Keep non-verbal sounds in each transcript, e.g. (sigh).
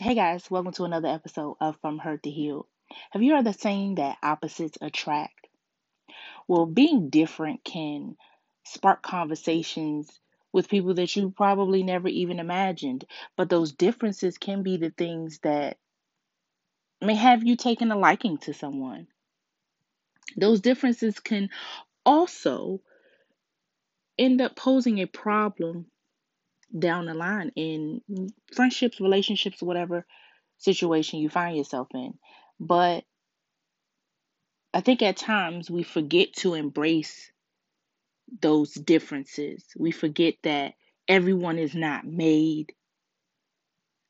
Hey guys, welcome to another episode of From Hurt to Heal. Have you heard the saying that opposites attract? Well, being different can spark conversations with people that you probably never even imagined, but those differences can be the things that may have you taking a liking to someone. Those differences can also end up posing a problem down the line in friendships, relationships, whatever situation you find yourself in. But I think at times we forget to embrace those differences. We forget that everyone is not made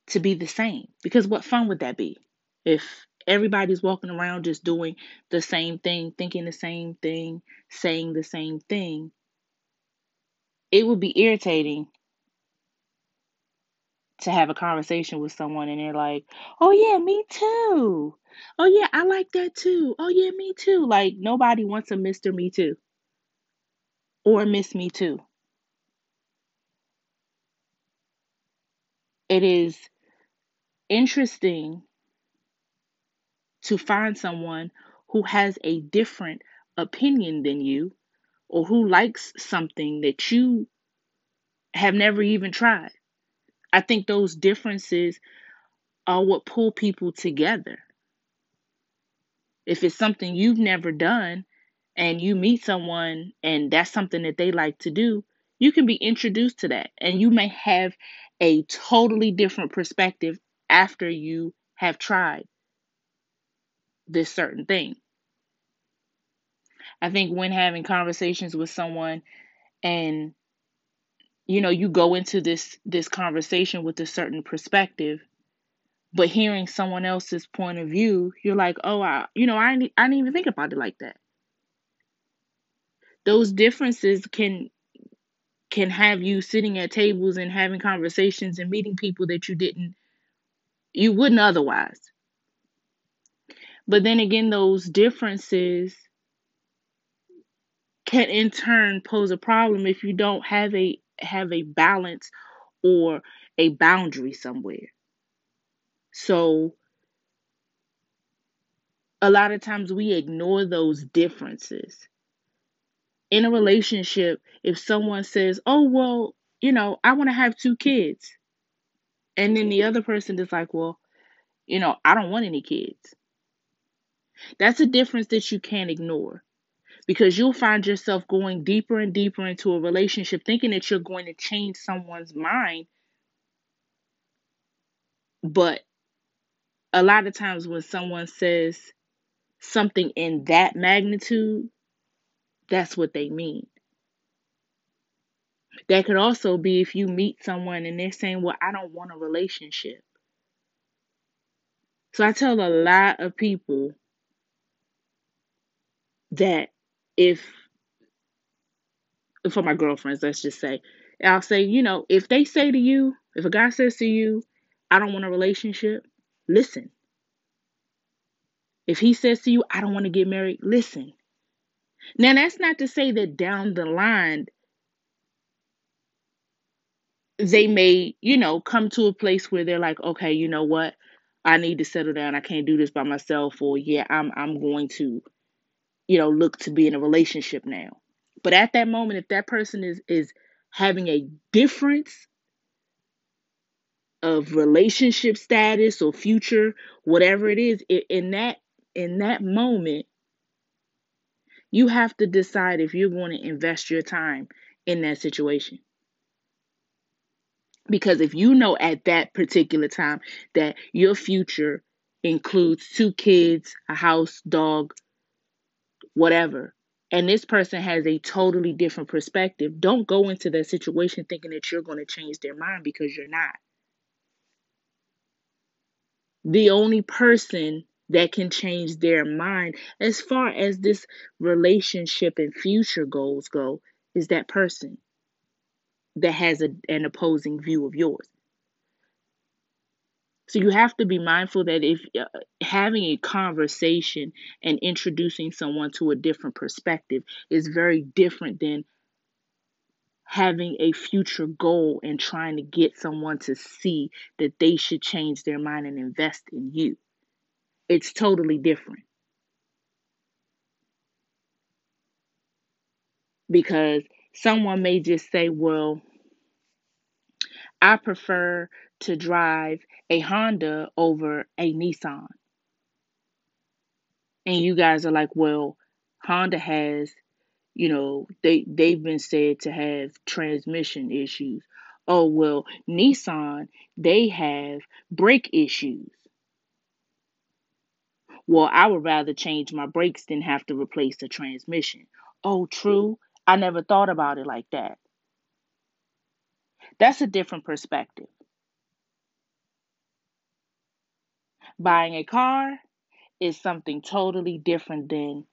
to be the same. Because what fun would that be if everybody's walking around just doing the same thing, thinking the same thing, saying the same thing? It would be irritating to have a conversation with someone and they're like, "Oh yeah, me too. Oh yeah, I like that too. Oh yeah, me too." Like nobody wants a Mr. Me too or Miss Me too. It is interesting to find someone who has a different opinion than you or who likes something that you have never even tried. I think those differences are what pull people together. If it's something you've never done and you meet someone and that's something that they like to do, you can be introduced to that and you may have a totally different perspective after you have tried this certain thing. I think when having conversations with someone and you know you go into this this conversation with a certain perspective but hearing someone else's point of view you're like oh I you know I I didn't even think about it like that. Those differences can can have you sitting at tables and having conversations and meeting people that you didn't you wouldn't otherwise. But then again those differences can in turn pose a problem if you don't have a have a balance or a boundary somewhere. So a lot of times we ignore those differences. In a relationship, if someone says, "Oh, well, you know, I want to have two kids." And then the other person is like, "Well, you know, I don't want any kids." That's a difference that you can't ignore because you'll find yourself going deeper and deeper into a relationship thinking that you're going to change someone's mind. But a lot of times when someone says something in that magnitude, that's what they mean. That could also be if you meet someone and they're saying, Well, I don't want a relationship. So I tell a lot of people that if for my girlfriends, let's just say, I'll say, you know, if they say to you, if a guy says to you, I don't want a relationship, listen. If he says to you, I don't want to get married, listen. Now, that's not to say that down the line, they may, you know, come to a place where they're like, okay, you know what? I need to settle down. I can't do this by myself. Or yeah, I'm I'm going to, you know, look to be in a relationship now. But at that moment, if that person is is having a difference of relationship status or future, whatever it is, in that in that moment, you have to decide if you're going to invest your time in that situation. Because if you know at that particular time that your future includes two kids, a house, dog, whatever, and this person has a totally different perspective, don't go into that situation thinking that you're going to change their mind because you're not. The only person that can change their mind as far as this relationship and future goals go is that person that has a, an opposing view of yours. So you have to be mindful that if uh, having a conversation and introducing someone to a different perspective is very different than having a future goal and trying to get someone to see that they should change their mind and invest in you. It's totally different. Because someone may just say, well, I prefer to drive a Honda over a Nissan. And you guys are like, well, Honda has, you know, they they've been said to have transmission issues. Oh, well, Nissan, they have brake issues. Well, I would rather change my brakes than have to replace the transmission. Oh, true. I never thought about it like that. That's a different perspective. Buying a car is something totally different than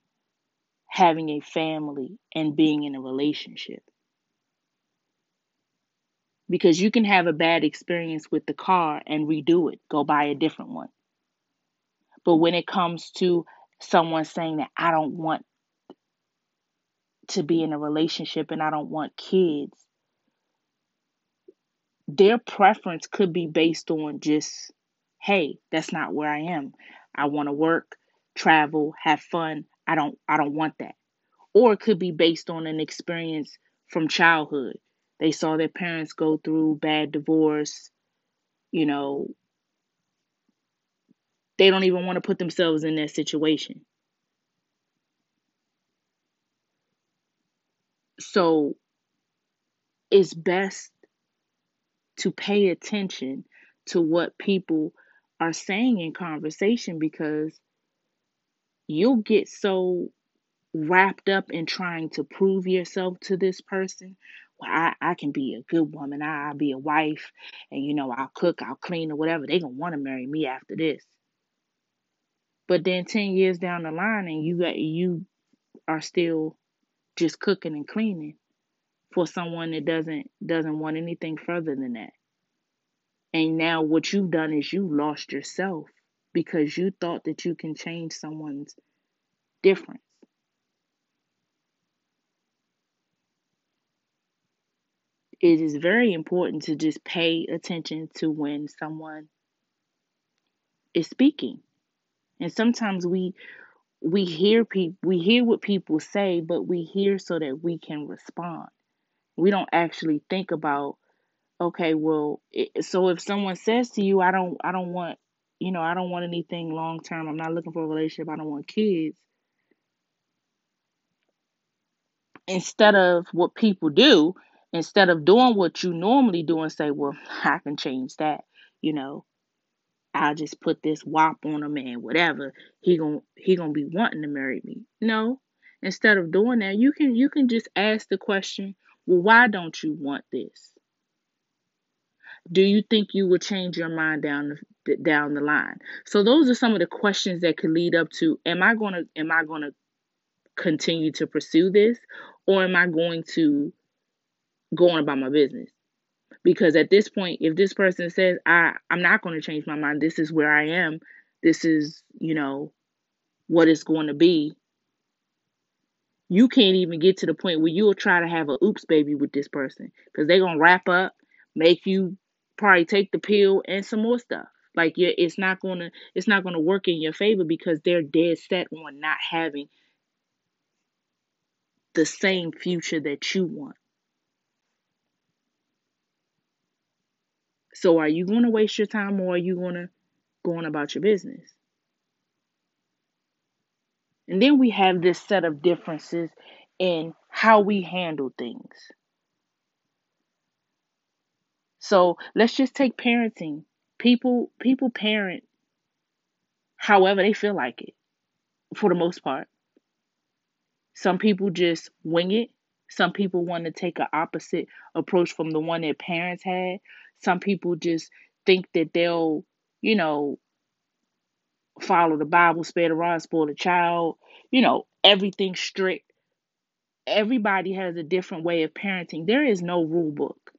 having a family and being in a relationship. Because you can have a bad experience with the car and redo it, go buy a different one. But when it comes to someone saying that I don't want to be in a relationship and I don't want kids, their preference could be based on just, hey, that's not where I am. I want to work, travel, have fun. I don't I don't want that. Or it could be based on an experience from childhood. They saw their parents go through bad divorce, you know, they don't even want to put themselves in that situation. So it's best to pay attention to what people are saying in conversation because you'll get so wrapped up in trying to prove yourself to this person. Well, I, I can be a good woman. I, I'll be a wife. And, you know, I'll cook, I'll clean, or whatever. They're going to want to marry me after this. But then 10 years down the line, and you got you are still just cooking and cleaning for someone that doesn't doesn't want anything further than that. And now what you've done is you lost yourself because you thought that you can change someone's difference. It is very important to just pay attention to when someone is speaking. And sometimes we we hear people we hear what people say, but we hear so that we can respond. We don't actually think about okay, well, it, so if someone says to you, I don't, I don't want, you know, I don't want anything long term. I'm not looking for a relationship. I don't want kids. Instead of what people do, instead of doing what you normally do and say, well, (laughs) I can change that, you know, I'll just put this wop on a man, whatever. He gon' he gonna be wanting to marry me. No, instead of doing that, you can you can just ask the question, well, why don't you want this? Do you think you will change your mind down the, down the line? So those are some of the questions that could lead up to am i going to am i going to continue to pursue this or am i going to go on about my business? Because at this point if this person says i i'm not going to change my mind. This is where i am. This is you know what it's going to be you can't even get to the point where you'll try to have a oops baby with this person because they're going to wrap up make you probably take the pill and some more stuff. Like you it's not gonna it's not gonna work in your favor because they're dead set on not having the same future that you want. So are you gonna waste your time or are you gonna go on about your business? And then we have this set of differences in how we handle things. So let's just take parenting. People people parent however they feel like it for the most part. Some people just wing it. Some people want to take an opposite approach from the one their parents had. Some people just think that they'll, you know, follow the Bible, spare the rod, spoil the child, you know, everything strict. Everybody has a different way of parenting. There is no rule book.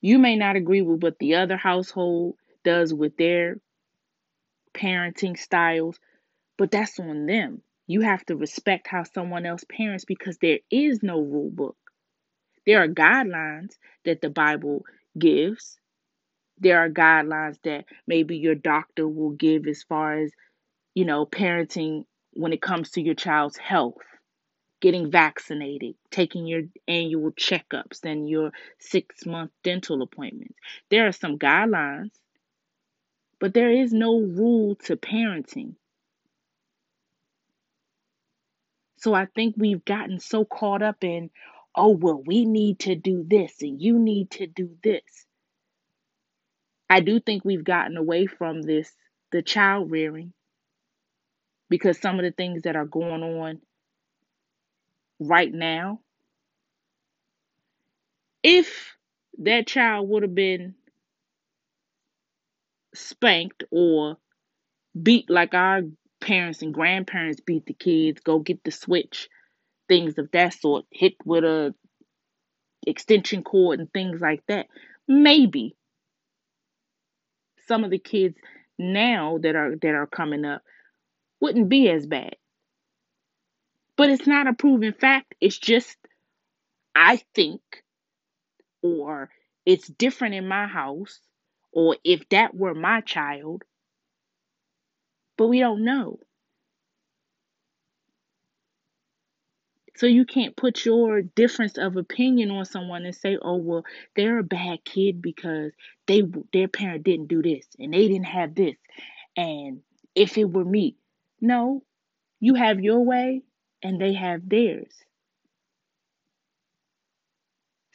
You may not agree with what the other household does with their parenting styles, but that's on them. You have to respect how someone else parents because there is no rule book. There are guidelines that the Bible gives. There are guidelines that maybe your doctor will give as far as, you know, parenting when it comes to your child's health, getting vaccinated, taking your annual checkups and your six month dental appointments. There are some guidelines, but there is no rule to parenting. So I think we've gotten so caught up in, oh, well, we need to do this and you need to do this. I do think we've gotten away from this, the child rearing, because some of the things that are going on right now, if that child would have been spanked or beat like our parents and grandparents beat the kids, go get the switch, things of that sort, hit with a extension cord and things like that. Maybe some of the kids now that are that are coming up wouldn't be as bad. But it's not a proven fact. It's just I think or it's different in my house or if that were my child. But we don't know. So you can't put your difference of opinion on someone and say, "Oh, well, they're a bad kid because they their parent didn't do this and they didn't have this." And if it were me, no, you have your way and they have theirs.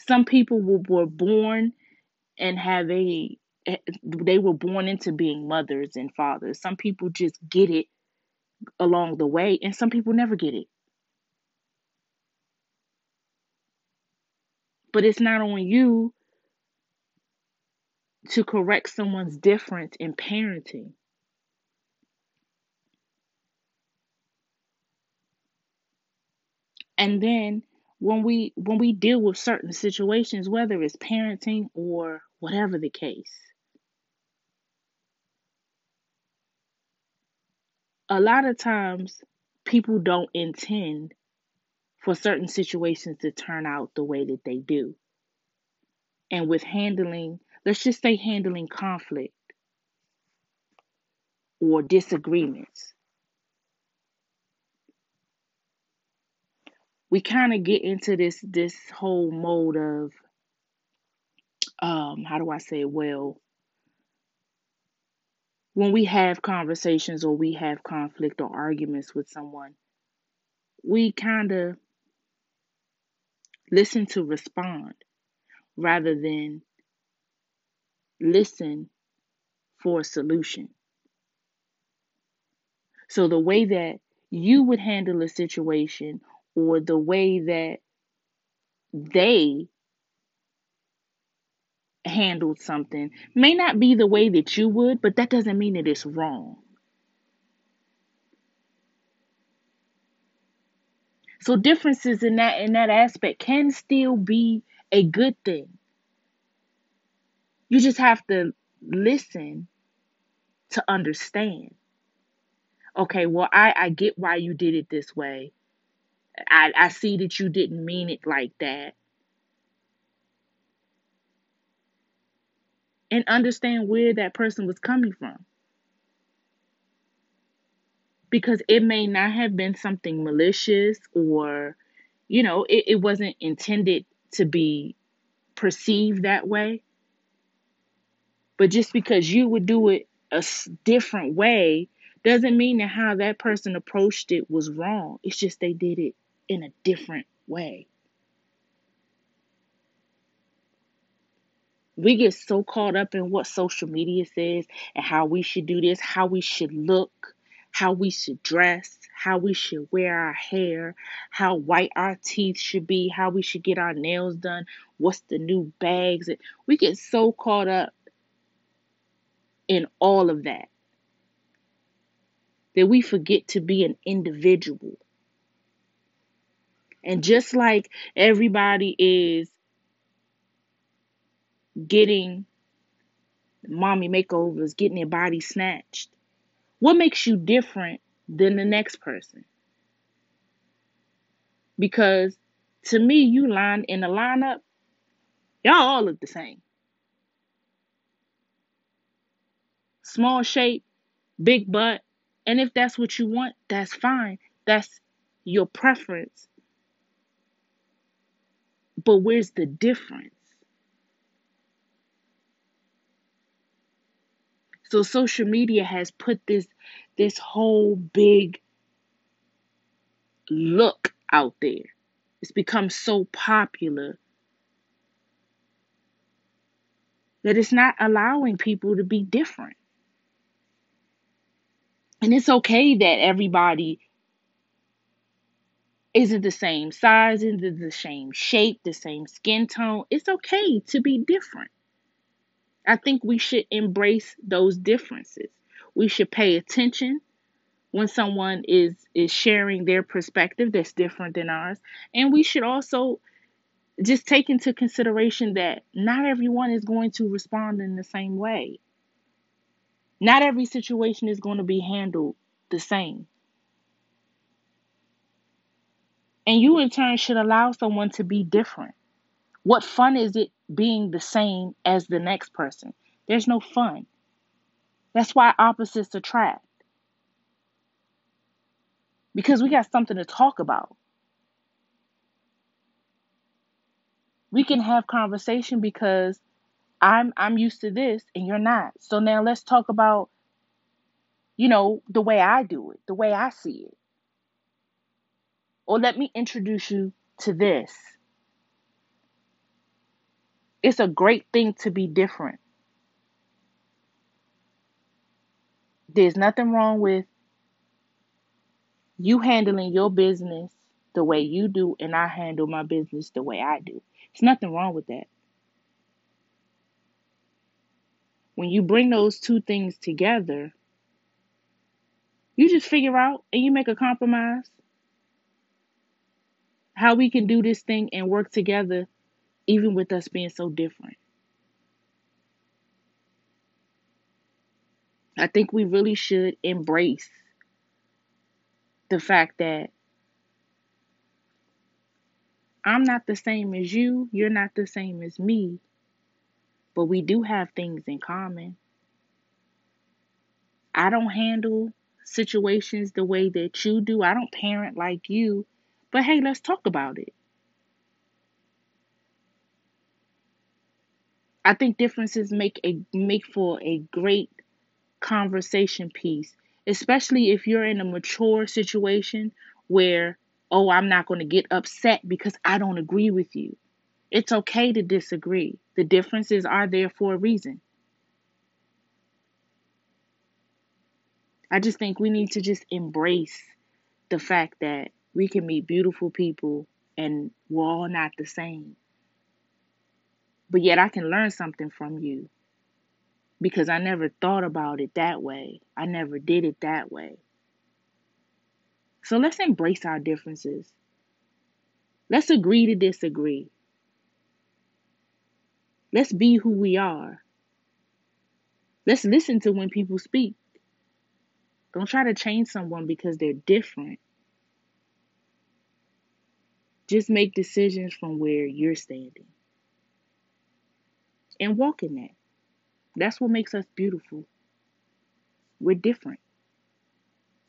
Some people were born and have a eh, they were born into being mothers and fathers. Some people just get it along the way and some people never get it. But it's not on you to correct someone's difference in parenting. And then when we when we deal with certain situations whether it's parenting or whatever the case a lot of times people don't intend for certain situations to turn out the way that they do. And with handling, let's just say handling conflict or disagreements, we kind of get into this this whole mode of um how do I say it well when we have conversations or we have conflict or arguments with someone we kind of Listen to respond rather than listen for a solution. So, the way that you would handle a situation or the way that they handled something may not be the way that you would, but that doesn't mean that it's wrong. So differences in that in that aspect can still be a good thing. You just have to listen to understand. Okay, well I I get why you did it this way. I I see that you didn't mean it like that. And understand where that person was coming from because it may not have been something malicious or, you know, it, it wasn't intended to be perceived that way. But just because you would do it a different way doesn't mean that how that person approached it was wrong. It's just they did it in a different way. We get so caught up in what social media says and how we should do this, how we should look, how we should dress, how we should wear our hair, how white our teeth should be, how we should get our nails done, what's the new bags. We get so caught up in all of that that we forget to be an individual. And just like everybody is getting mommy makeovers, getting their body snatched, what makes you different than the next person? Because to me, you line in the lineup, y'all all look the same. Small shape, big butt. And if that's what you want, that's fine. That's your preference. But where's the difference? So social media has put this this whole big look out there. It's become so popular that it's not allowing people to be different. And it's okay that everybody isn't the same size, isn't the same shape, the same skin tone. It's okay to be different. I think we should embrace those differences. We should pay attention when someone is is sharing their perspective that's different than ours, and we should also just take into consideration that not everyone is going to respond in the same way. Not every situation is going to be handled the same. And you, in turn, should allow someone to be different. What fun is it being the same as the next person? There's no fun. That's why opposites attract. Because we got something to talk about. We can have conversation because I'm I'm used to this and you're not. So now let's talk about you know the way I do it, the way I see it. Or let me introduce you to this. It's a great thing to be different. There's nothing wrong with you handling your business the way you do, and I handle my business the way I do. There's nothing wrong with that. When you bring those two things together, you just figure out and you make a compromise how we can do this thing and work together, even with us being so different. I think we really should embrace the fact that I'm not the same as you, you're not the same as me, but we do have things in common. I don't handle situations the way that you do, I don't parent like you, but hey, let's talk about it. I think differences make a make for a great conversation piece, especially if you're in a mature situation where, oh, I'm not going to get upset because I don't agree with you. It's okay to disagree. The differences are there for a reason. I just think we need to just embrace the fact that we can meet beautiful people and we're all not the same. But yet I can learn something from you because I never thought about it that way. I never did it that way. So let's embrace our differences. Let's agree to disagree. Let's be who we are. Let's listen to when people speak. Don't try to change someone because they're different. Just make decisions from where you're standing and walk in that. That's what makes us beautiful. We're different.